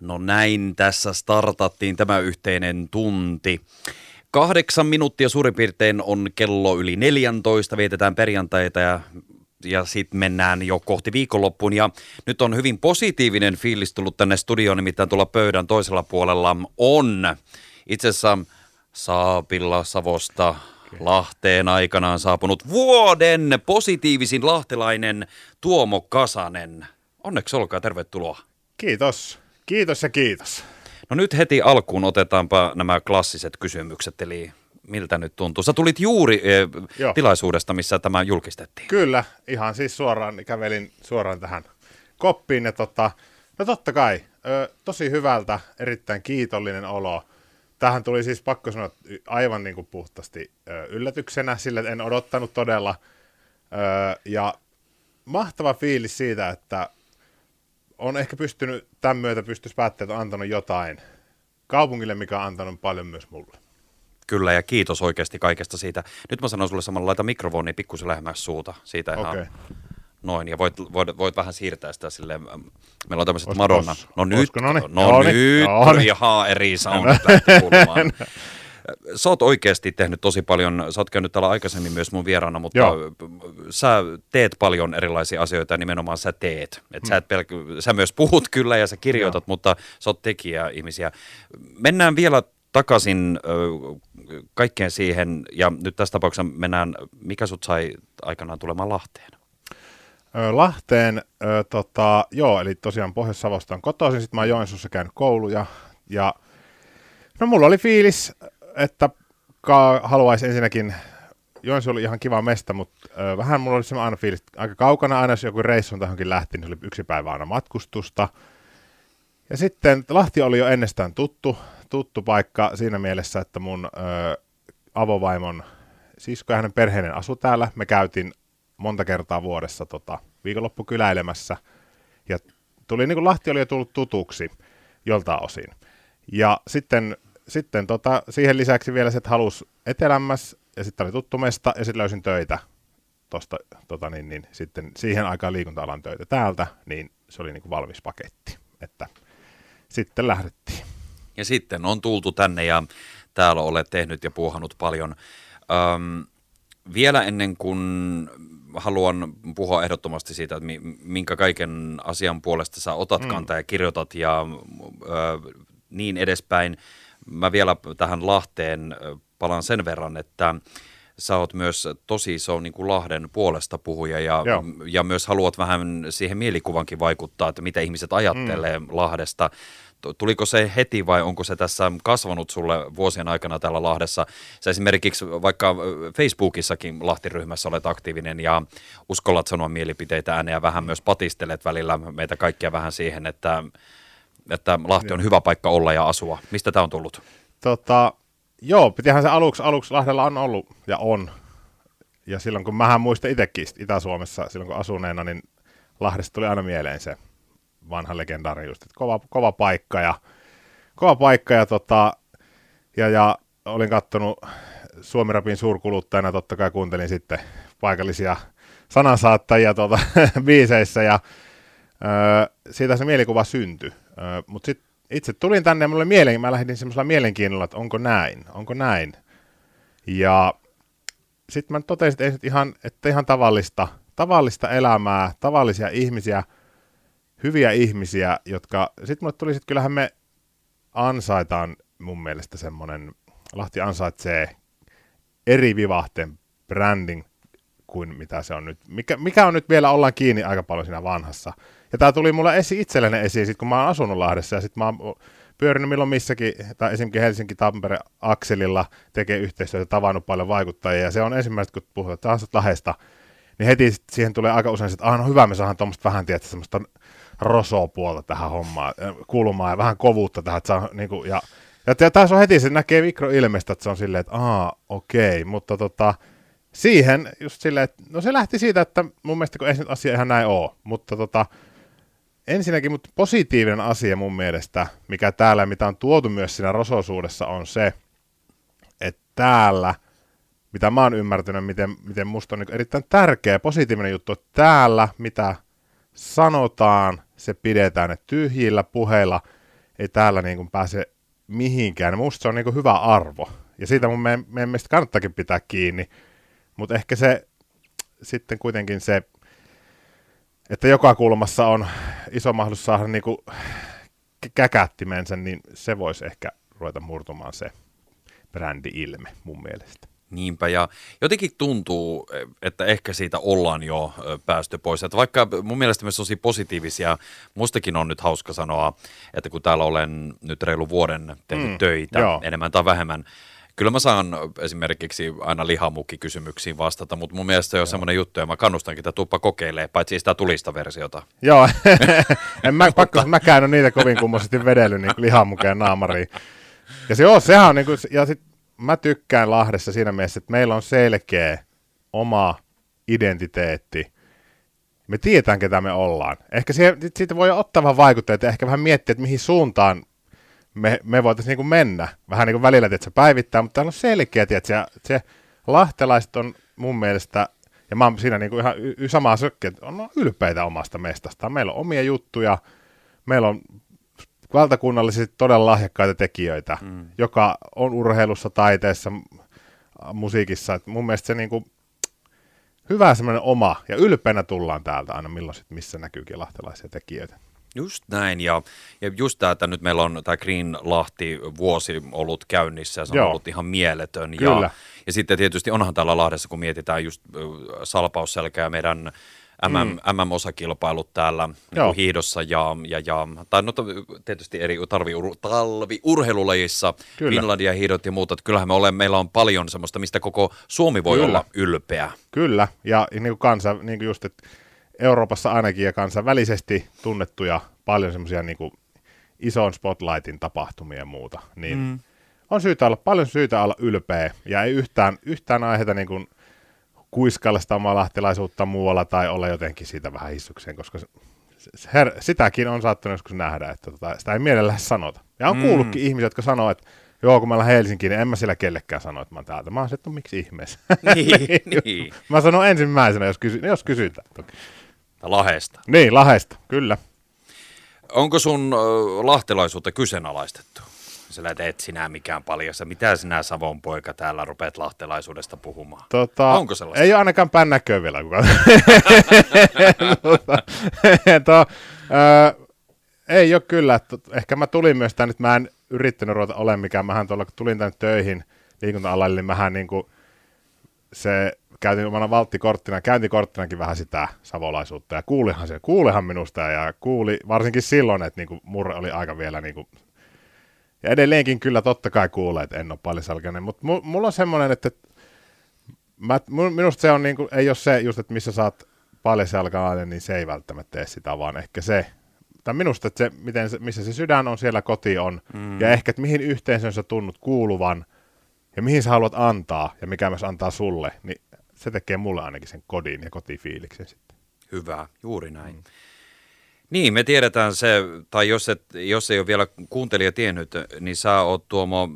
No näin tässä startattiin tämä yhteinen tunti. Kahdeksan minuuttia suurin piirtein on kello yli 14, vietetään perjantaita ja ja sitten mennään jo kohti viikonloppuun. Ja nyt on hyvin positiivinen fiilis tullut tänne studioon, nimittäin tuolla pöydän toisella puolella on itse asiassa Saapilla Savosta Lahteen aikanaan saapunut vuoden positiivisin lahtelainen Tuomo Kasanen. Onneksi olkaa, tervetuloa. Kiitos. Kiitos ja kiitos. No nyt heti alkuun otetaanpa nämä klassiset kysymykset, eli miltä nyt tuntuu? Sä tulit juuri eh, tilaisuudesta, missä tämä julkistettiin. Kyllä, ihan siis suoraan, kävelin suoraan tähän koppiin ja tota, no totta kai, ö, tosi hyvältä, erittäin kiitollinen olo. Tähän tuli siis pakko sanoa aivan niin kuin puhtaasti ö, yllätyksenä, sillä en odottanut todella. Ö, ja mahtava fiilis siitä, että on ehkä pystynyt, tämän myötä pystyisi päättämään, että on antanut jotain kaupungille, mikä on antanut paljon myös mulle. Kyllä, ja kiitos oikeasti kaikesta siitä. Nyt mä sanon sulle samalla, laita mikrofoni pikkusen lähemmäs suuta. Siitä ihan okay. noin, ja voit, voit, voit vähän siirtää sitä silleen. Meillä on tämmöiset Madonna. No nyt, no, no, no nyt, jaha, eri soundit lähti kuulumaan. Sä oot oikeasti tehnyt tosi paljon, sä oot käynyt täällä aikaisemmin myös mun vieraana, mutta Joo. sä teet paljon erilaisia asioita ja nimenomaan sä teet. Et mm. sä, et pelk- sä myös puhut kyllä ja sä kirjoitat, Joo. mutta sä oot tekijä ihmisiä. Mennään vielä takaisin kaikkeen siihen, ja nyt tässä tapauksessa mennään, mikä sut sai aikanaan tulemaan Lahteen? Lahteen, ö, tota, joo, eli tosiaan Pohjois-Savosta on kotoisin, sitten mä oon Joensuussa käynyt kouluja, ja no mulla oli fiilis, että haluaisi ensinnäkin, Joensuu oli ihan kiva mesta, mutta vähän mulla oli semmoinen aina fiilis, aika kaukana aina, jos joku reissu on tähänkin lähti, niin se oli yksi päivä aina matkustusta, ja sitten Lahti oli jo ennestään tuttu, tuttu paikka siinä mielessä, että mun ö, avovaimon sisko ja hänen perheinen asu täällä. Me käytiin monta kertaa vuodessa tota, viikonloppu kyläilemässä. Ja tuli, niin kuin Lahti oli jo tullut tutuksi joltain osin. Ja sitten, sitten tota, siihen lisäksi vielä se, että halusi etelämmäs, ja sitten oli tuttu mesta, ja sitten löysin töitä tosta, tota niin, niin, sitten siihen aikaan liikunta-alan töitä täältä, niin se oli niin kuin valmis paketti. Että sitten lähdettiin. Ja sitten on tultu tänne ja täällä olet tehnyt ja puuhannut paljon. Öm, vielä ennen kuin haluan puhua ehdottomasti siitä, että minkä kaiken asian puolesta sä otat mm. kantaa ja kirjoitat ja ö, niin edespäin. Mä vielä tähän Lahteen palaan sen verran, että sä oot myös tosi iso niin kuin Lahden puolesta puhuja ja, ja myös haluat vähän siihen mielikuvankin vaikuttaa, että mitä ihmiset ajattelee mm. Lahdesta. Tuliko se heti vai onko se tässä kasvanut sulle vuosien aikana täällä Lahdessa? Sä esimerkiksi vaikka Facebookissakin Lahtiryhmässä olet aktiivinen ja uskallat sanoa mielipiteitä ääneen ja vähän myös patistelet välillä meitä kaikkia vähän siihen, että, että Lahti on hyvä paikka olla ja asua. Mistä tämä on tullut? Tota, joo, pitihän se aluksi, aluksi Lahdella on ollut ja on. Ja silloin kun mähän muistan itsekin Itä-Suomessa, silloin kun asuneena, niin Lahdesta tuli aina mieleen se vanha legendaari just, että kova, kova paikka ja, kova paikka ja, tota, ja, ja olin kattonut Suomirapin suurkuluttajana, totta kai kuuntelin sitten paikallisia sanansaattajia tuota, biiseissä ja öö, siitä se mielikuva syntyi. Mutta sitten itse tulin tänne ja mulle mielen, mä lähdin semmoisella mielenkiinnolla, että onko näin, onko näin. Ja sitten mä totesin, että, ihan, että ihan tavallista, tavallista elämää, tavallisia ihmisiä – hyviä ihmisiä, jotka, sitten mulle tuli, että kyllähän me ansaitaan mun mielestä semmoinen, Lahti ansaitsee eri vivahteen branding kuin mitä se on nyt. Mikä, mikä on nyt vielä, ollaan kiinni aika paljon siinä vanhassa. Ja tämä tuli mulle esi itselleni esiin, sit kun mä oon asunut Lahdessa ja sitten mä oon pyörinyt milloin missäkin, tai esimerkiksi Helsinki-Tampere akselilla tekee yhteistyötä, tavannut paljon vaikuttajia, ja se on ensimmäistä, kun puhutaan taas Lahdesta, niin heti siihen tulee aika usein, että ah, no hyvä, me saadaan tuommoista vähän, tietää, semmoista rosopuolta tähän hommaan, kulmaa ja vähän kovuutta tähän, että saa, niin kuin, ja, ja tässä on heti, se näkee mikroilmestä, että se on silleen, että aa, okei, mutta tota, siihen just silleen, että no se lähti siitä, että mun mielestä kun ei asia ihan näin ole, mutta tota, ensinnäkin mutta positiivinen asia mun mielestä, mikä täällä, mitä on tuotu myös siinä rososuudessa, on se, että täällä, mitä mä oon ymmärtänyt, miten, miten musta on niin erittäin tärkeä positiivinen juttu, että täällä, mitä sanotaan, se pidetään, että tyhjillä puheilla ei täällä niin kuin pääse mihinkään. Musta se on niin kuin hyvä arvo. Ja siitä mun meidän, meidän mielestä kannattakin pitää kiinni. Mutta ehkä se sitten kuitenkin se, että joka kulmassa on iso mahdollisuus saada niin kuin käkättimensä, niin se voisi ehkä ruveta murtumaan se brändi-ilme mun mielestä. Niinpä, ja jotenkin tuntuu, että ehkä siitä ollaan jo päästy pois. Että vaikka mun mielestä myös tosi positiivisia, mustakin on nyt hauska sanoa, että kun täällä olen nyt reilu vuoden tehnyt mm, töitä, joo. enemmän tai vähemmän, Kyllä mä saan esimerkiksi aina lihamukki-kysymyksiin vastata, mutta mun mielestä se on semmoinen juttu, ja mä kannustankin, että tuppa kokeilee, paitsi sitä tulista versiota. Joo, en mä, pakko, mäkään ole niitä kovin kummoisesti vedellyt niin lihamukeen naamariin. Ja se on, sehän on niin kuin, ja sit mä tykkään Lahdessa siinä mielessä, että meillä on selkeä oma identiteetti. Me tiedetään, ketä me ollaan. Ehkä siihen, siitä voi ottaa vähän vaikutteita ja ehkä vähän miettiä, että mihin suuntaan me, me voitaisiin niin mennä. Vähän niin kuin välillä, että se päivittää, mutta täällä on selkeä, että se, se lahtelaiset on mun mielestä, ja mä oon siinä niin kuin ihan y- y- samaa sökkiä, että on ylpeitä omasta mestastaan. Meillä on omia juttuja, meillä on valtakunnallisesti todella lahjakkaita tekijöitä, mm. joka on urheilussa, taiteessa, musiikissa. Et mun mielestä se niinku, hyvä semmoinen oma, ja ylpeänä tullaan täältä aina milloin sit, missä näkyykin lahtelaisia tekijöitä. Just näin, ja, ja just tämä, että nyt meillä on tämä Green Lahti vuosi ollut käynnissä, ja se on Joo. ollut ihan mieletön. Kyllä. Ja, ja sitten tietysti onhan täällä Lahdessa, kun mietitään just salpausselkä ja meidän MM, mm. MM-osakilpailut täällä niin hiihdossa ja, ja, ja tai no, tietysti eri tarvi, urheilulajissa, Finlandia hiidot ja muuta. Että kyllähän me olemme, meillä on paljon semmoista, mistä koko Suomi voi Kyllä. olla ylpeä. Kyllä, ja niin kuin kansa, niin kuin just, että Euroopassa ainakin ja kansainvälisesti tunnettuja paljon semmoisia niin kuin ison spotlightin tapahtumia ja muuta, niin mm. on syytä olla, paljon syytä olla ylpeä ja ei yhtään, yhtään aiheita niin kuin kuiskailla sitä omaa lahtelaisuutta muualla tai olla jotenkin siitä vähän hissukseen, koska her, sitäkin on saattanut joskus nähdä, että tota, sitä ei mielellään sanota. Ja on mm. kuullutkin ihmisiä, jotka sanoo, että joo, kun mä olen Helsinkiin, niin en mä sillä kellekään sano, että mä oon täältä. Mä oon että no, miksi ihmeessä? Niin, niin. Mä sanon ensimmäisenä, jos, kysy, jos kysytään. Toki. Lahesta. Niin, Lahesta, kyllä. Onko sun lahtelaisuutta kyseenalaistettu? Sillä et sinä mikään paljassa. Mitä sinä Savon poika täällä rupeat lahtelaisuudesta puhumaan? Tota, Onko sellaista? Ei ole ainakaan pännäköä vielä kukaan. to, ö, ei ole kyllä. Ehkä mä tulin myös tänne, mä en yrittänyt ruveta olemaan mikään. Mähän tuolla, kun tulin tänne töihin liikunta-alalle, niin mähän niin kuin se käytin omana valttikorttina, käyntikorttinakin vähän sitä savolaisuutta ja kuulihan se, kuulihan minusta ja kuuli varsinkin silloin, että niinku murre oli aika vielä niinku ja edelleenkin kyllä totta kai kuulee, että en ole paljon mutta mulla on semmoinen, että mä, minusta se on niinku, ei ole se just, että missä saat paljon salkanainen, niin se ei välttämättä tee sitä, vaan ehkä se, tai minusta, että se, miten se, missä se sydän on, siellä koti on, mm. ja ehkä, että mihin yhteisön sä tunnut kuuluvan, ja mihin sä haluat antaa, ja mikä myös antaa sulle, niin se tekee mulle ainakin sen kodin ja kotifiiliksen sitten. Hyvä, juuri näin. Mm. Niin, me tiedetään se, tai jos, et, jos ei ole vielä kuuntelija tiennyt, niin sä oot Tuomo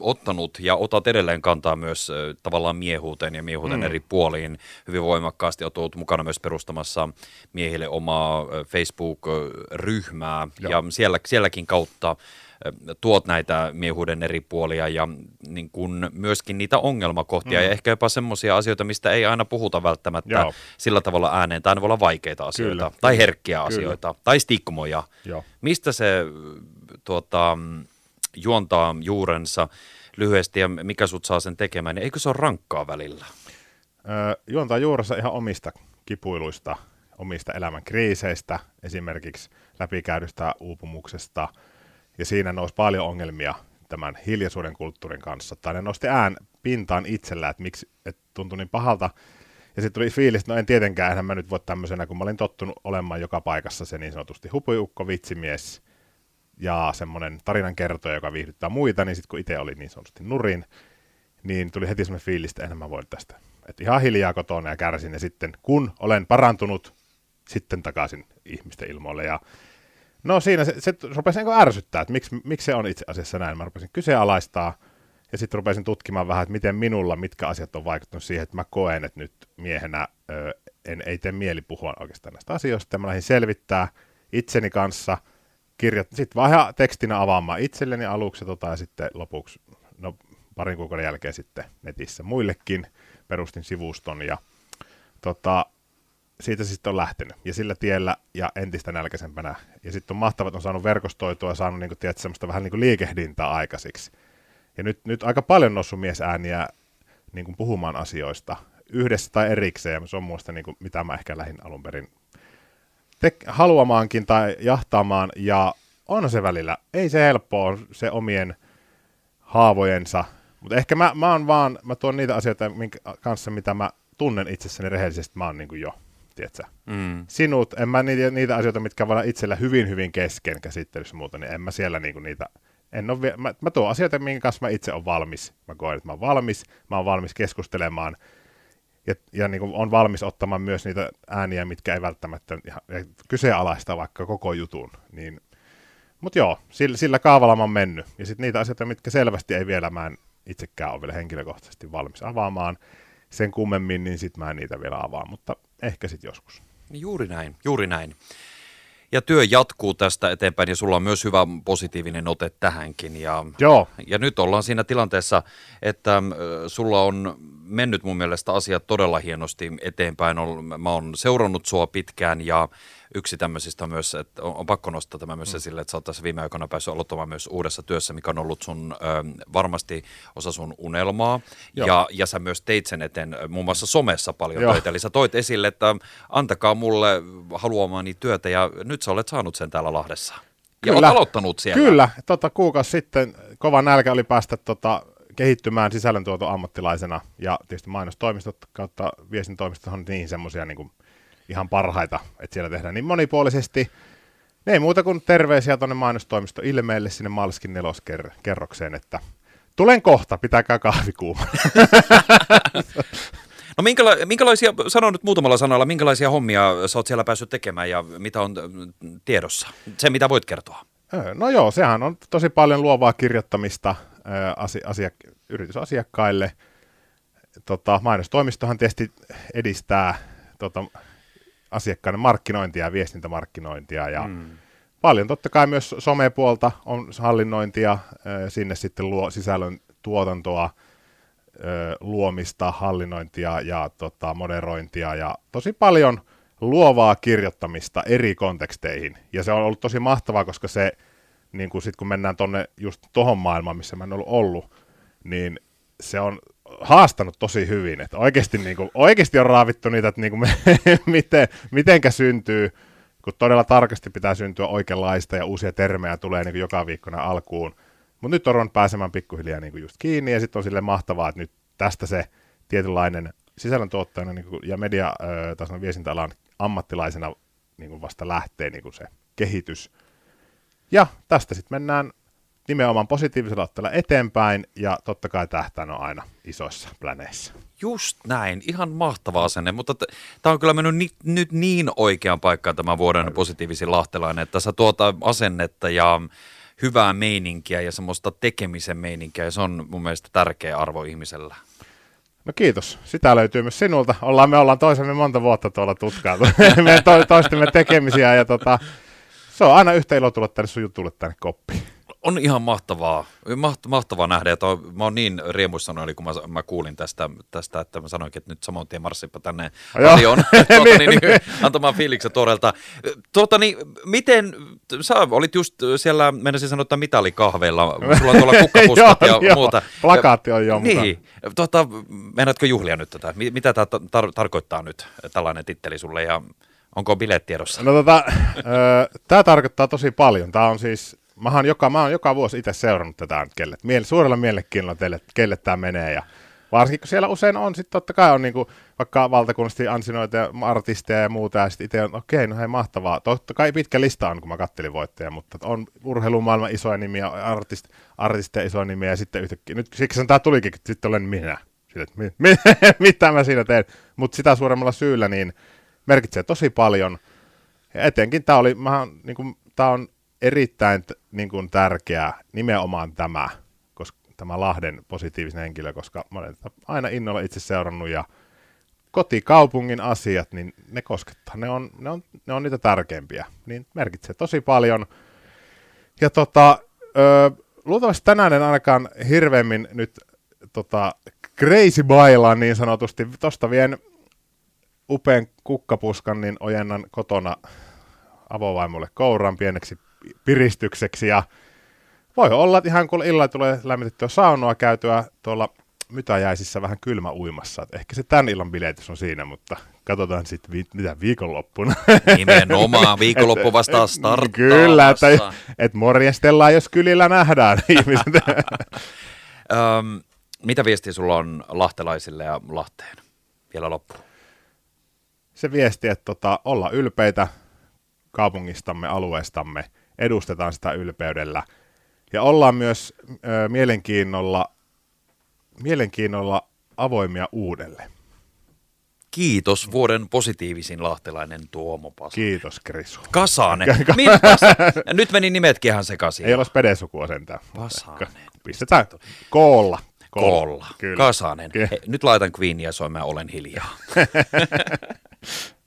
ottanut ja otat edelleen kantaa myös tavallaan miehuuteen ja miehuuteen mm. eri puoliin hyvin voimakkaasti. Oot ollut mukana myös perustamassa miehille omaa Facebook-ryhmää Joo. ja siellä, sielläkin kautta tuot näitä miehuuden eri puolia ja niin kun myöskin niitä ongelmakohtia mm. ja ehkä jopa semmoisia asioita, mistä ei aina puhuta välttämättä Joo. sillä tavalla ääneen. Tai ne voi olla vaikeita asioita Kyllä. tai herkkiä Kyllä. asioita tai stigmoja. Joo. Mistä se tuota, juontaa juurensa lyhyesti ja mikä sut saa sen tekemään, niin eikö se ole rankkaa välillä? Öö, juontaa juurensa ihan omista kipuiluista, omista elämän kriiseistä, esimerkiksi läpikäydystä uupumuksesta – ja siinä nousi paljon ongelmia tämän hiljaisuuden kulttuurin kanssa, tai ne nosti ään pintaan itsellä, että miksi että tuntui niin pahalta, ja sitten tuli fiilis, että no en tietenkään, enhän mä nyt voi tämmöisenä, kun mä olin tottunut olemaan joka paikassa se niin sanotusti hupuiukko, vitsimies ja semmoinen tarinan kertoja, joka viihdyttää muita, niin sitten kun itse oli niin sanotusti nurin, niin tuli heti semmoinen fiilis, että enhän mä voi tästä. Että ihan hiljaa kotona ja kärsin, ja sitten kun olen parantunut, sitten takaisin ihmisten ilmoille, ja No siinä se, se rupesi niin ärsyttää, että miksi, miksi se on itse asiassa näin. Mä rupesin kyseenalaistaa ja sitten rupesin tutkimaan vähän, että miten minulla, mitkä asiat on vaikuttanut siihen, että mä koen, että nyt miehenä ö, en, ei tee mieli puhua oikeastaan näistä asioista. Mä lähdin selvittää itseni kanssa kirjoittaa, sitten ihan tekstinä avaamaan itselleni aluksi tota, ja sitten lopuksi, no parin kuukauden jälkeen sitten netissä muillekin perustin sivuston ja tota, siitä sitten on lähtenyt. Ja sillä tiellä ja entistä nälkäisempänä. Ja sitten on mahtavat, on saanut verkostoitua ja saanut niin kuin, tiedät, semmoista vähän niin kuin liikehdintää aikaisiksi. Ja nyt, nyt aika paljon noussut miesääniä niin kuin puhumaan asioista yhdessä tai erikseen. Se on muista niin mitä mä ehkä lähdin alun perin te- haluamaankin tai jahtaamaan. Ja on se välillä. Ei se helppoa se omien haavojensa. Mutta ehkä mä, mä, oon vaan, mä tuon niitä asioita minkä kanssa, mitä mä tunnen itsessäni rehellisesti, mä oon niin kuin jo tiedätkö? Mm. Sinut, en mä niitä, niitä asioita, mitkä voi itsellä hyvin, hyvin kesken käsittelyssä muuta, niin en mä siellä niinku niitä, en ole, mä, mä tuon asioita, minkä kanssa mä itse olen valmis. Mä koen, että mä oon valmis, mä oon valmis keskustelemaan ja, ja niin kuin on valmis ottamaan myös niitä ääniä, mitkä ei välttämättä ihan, kyseenalaista vaikka koko jutun. Niin, mutta joo, sillä, sillä kaavalla mä oon mennyt. Ja sitten niitä asioita, mitkä selvästi ei vielä, mä en itsekään ole vielä henkilökohtaisesti valmis avaamaan sen kummemmin, niin sitten mä en niitä vielä avaa. Mutta ehkä sitten joskus. Juuri näin, juuri näin. Ja työ jatkuu tästä eteenpäin ja sulla on myös hyvä positiivinen ote tähänkin. Ja, Joo. ja nyt ollaan siinä tilanteessa, että sulla on mennyt mun mielestä asiat todella hienosti eteenpäin. Mä oon seurannut sua pitkään ja yksi tämmöisistä myös, että on, on pakko nostaa tämä myös mm. esille, että sä oot tässä viime aikoina päässyt aloittamaan myös uudessa työssä, mikä on ollut sun ö, varmasti osa sun unelmaa. Ja, ja sä myös teit sen eteen muun muassa somessa paljon Joo. töitä. Eli sä toit esille, että antakaa mulle haluamani työtä ja nyt sä olet saanut sen täällä Lahdessa. Ja Kyllä. olet aloittanut siellä. Kyllä, tota, kuukausi sitten kova nälkä oli päästä tota, kehittymään sisällöntuoto ammattilaisena ja tietysti mainostoimistot kautta viestintoimistot on niin semmoisia niin ihan parhaita, että siellä tehdään niin monipuolisesti. Ne ei muuta kuin terveisiä tuonne mainostoimisto ilmeelle sinne Malskin neloskerrokseen, että tulen kohta, pitäkää kahvi kuuma. No minkäla- minkälaisia, sano nyt muutamalla sanalla, minkälaisia hommia sä oot siellä päässyt tekemään ja mitä on tiedossa? Se, mitä voit kertoa. No joo, sehän on tosi paljon luovaa kirjoittamista asi- asiak- yritysasiakkaille. Tota, mainostoimistohan tietysti edistää tota, asiakkaiden markkinointia ja viestintämarkkinointia ja mm. paljon totta kai myös somepuolta on hallinnointia, sinne sitten luo sisällön tuotantoa, luomista, hallinnointia ja tota, moderointia ja tosi paljon luovaa kirjoittamista eri konteksteihin. Ja se on ollut tosi mahtavaa, koska se, niin kun, sit kun mennään tonne just tohon maailmaan, missä mä en ollut ollut, niin se on haastanut tosi hyvin. Että oikeasti, niin kuin, oikeasti on raavittu niitä, että niin kuin, miten, mitenkä syntyy, kun todella tarkasti pitää syntyä oikeanlaista ja uusia termejä tulee niin kuin joka viikkona alkuun. Mutta nyt on pääsemään pikkuhiljaa niin kuin just kiinni ja sitten on sille mahtavaa, että nyt tästä se tietynlainen sisällöntuottajana niin kuin, ja media äh, viestintäalan ammattilaisena niin kuin vasta lähtee niin kuin se kehitys. Ja tästä sitten mennään nimenomaan positiivisella otteella eteenpäin, ja totta kai tähtään on aina isoissa pläneissa. Just näin, ihan mahtava asenne, mutta t- tämä on kyllä mennyt ni- nyt niin oikeaan paikkaan tämä vuoden Aivan. positiivisin lahtelainen, että sä tuota asennetta ja hyvää meininkiä ja semmoista tekemisen meininkiä, ja se on mun mielestä tärkeä arvo ihmisellä. No kiitos. Sitä löytyy myös sinulta. Ollaan, me ollaan toisemme monta vuotta tuolla tutkailtu. me to, toistemme tekemisiä ja tota, se on aina yhtä ilo tulla tänne sun jutulle tänne koppiin on ihan mahtavaa, maht, mahtavaa nähdä. Että mä oon niin riemuissani, kun mä, mä kuulin tästä, tästä, että mä sanoinkin, että nyt samoin tien marssipa tänne radioon tuota, niin, niin, antamaan fiiliksen tuoreelta. Tuota, niin, miten, sä olit just siellä, menisin sanoa, että mitalikahveilla, sulla on tuolla kukkapuskat ja joo, muuta. Plakaatti on jo Niin, tuota, meinaatko juhlia nyt tätä? Mitä tämä tar- tarkoittaa nyt, tällainen titteli sulle ja onko bileet tiedossa? No tota, tämä tarkoittaa tosi paljon. Tämä on siis mä oon joka, mä oon joka vuosi itse seurannut tätä kelle, miele, suurella mielenkiinnolla teille, kelle tämä menee ja varsinkin kun siellä usein on, sitten totta kai on niinku, vaikka valtakunnallisesti ansinoita ja artisteja ja muuta, ja sitten itse on, okei, okay, no hei mahtavaa. Totta kai pitkä lista on, kun mä kattelin voittajia, mutta on urheilumaailman isoja nimiä, artist, artisteja isoja nimiä, ja sitten yhtäkkiä, nyt siksi tämä tulikin, että sitten olen minä. Sitten, mi, mi, mitä mä siinä teen? Mutta sitä suuremmalla syyllä, niin merkitsee tosi paljon. Ja etenkin tämä oli, mä, niin kuin, tämä on erittäin niin kuin tärkeää nimenomaan tämä, koska tämä Lahden positiivinen henkilö, koska mä olen aina innolla itse seurannut ja kotikaupungin asiat, niin ne koskettaa. Ne on, ne on, ne on niitä tärkeimpiä. Niin merkitsee tosi paljon. Ja tota, ö, luultavasti tänään en ainakaan hirveämmin nyt tota, crazy bailaan niin sanotusti. Tosta vien upean kukkapuskan, niin ojennan kotona avovaimolle kouran pieneksi piristykseksi ja voi olla, että ihan kun illalla tulee lämmitettyä saunoa käytyä tuolla mytäjäisissä vähän kylmä uimassa. Et ehkä se tämän illan biletys on siinä, mutta katsotaan sitten vi- mitä viikonloppuna. Nimenomaan, viikonloppu vasta starttaa. Kyllä, että et morjestellaan, jos kylillä nähdään ihmiset. Öm, mitä viestiä sulla on lahtelaisille ja Lahteen vielä loppuun? Se viesti, että tota, olla ylpeitä kaupungistamme, alueestamme, edustetaan sitä ylpeydellä ja ollaan myös ö, mielenkiinnolla, mielenkiinnolla avoimia uudelle. Kiitos vuoden positiivisin lahtelainen Tuomo Pasa. Kiitos, Krisu. Kasanen. Min- Nyt meni nimetkin ihan sekaisin. Ei ole spedesukua sentään. Pasanen. Pistetään koolla. Koolla. Kyllä. Kasanen. Kyllä. Hei, nyt laitan Queenia soimaan, olen hiljaa.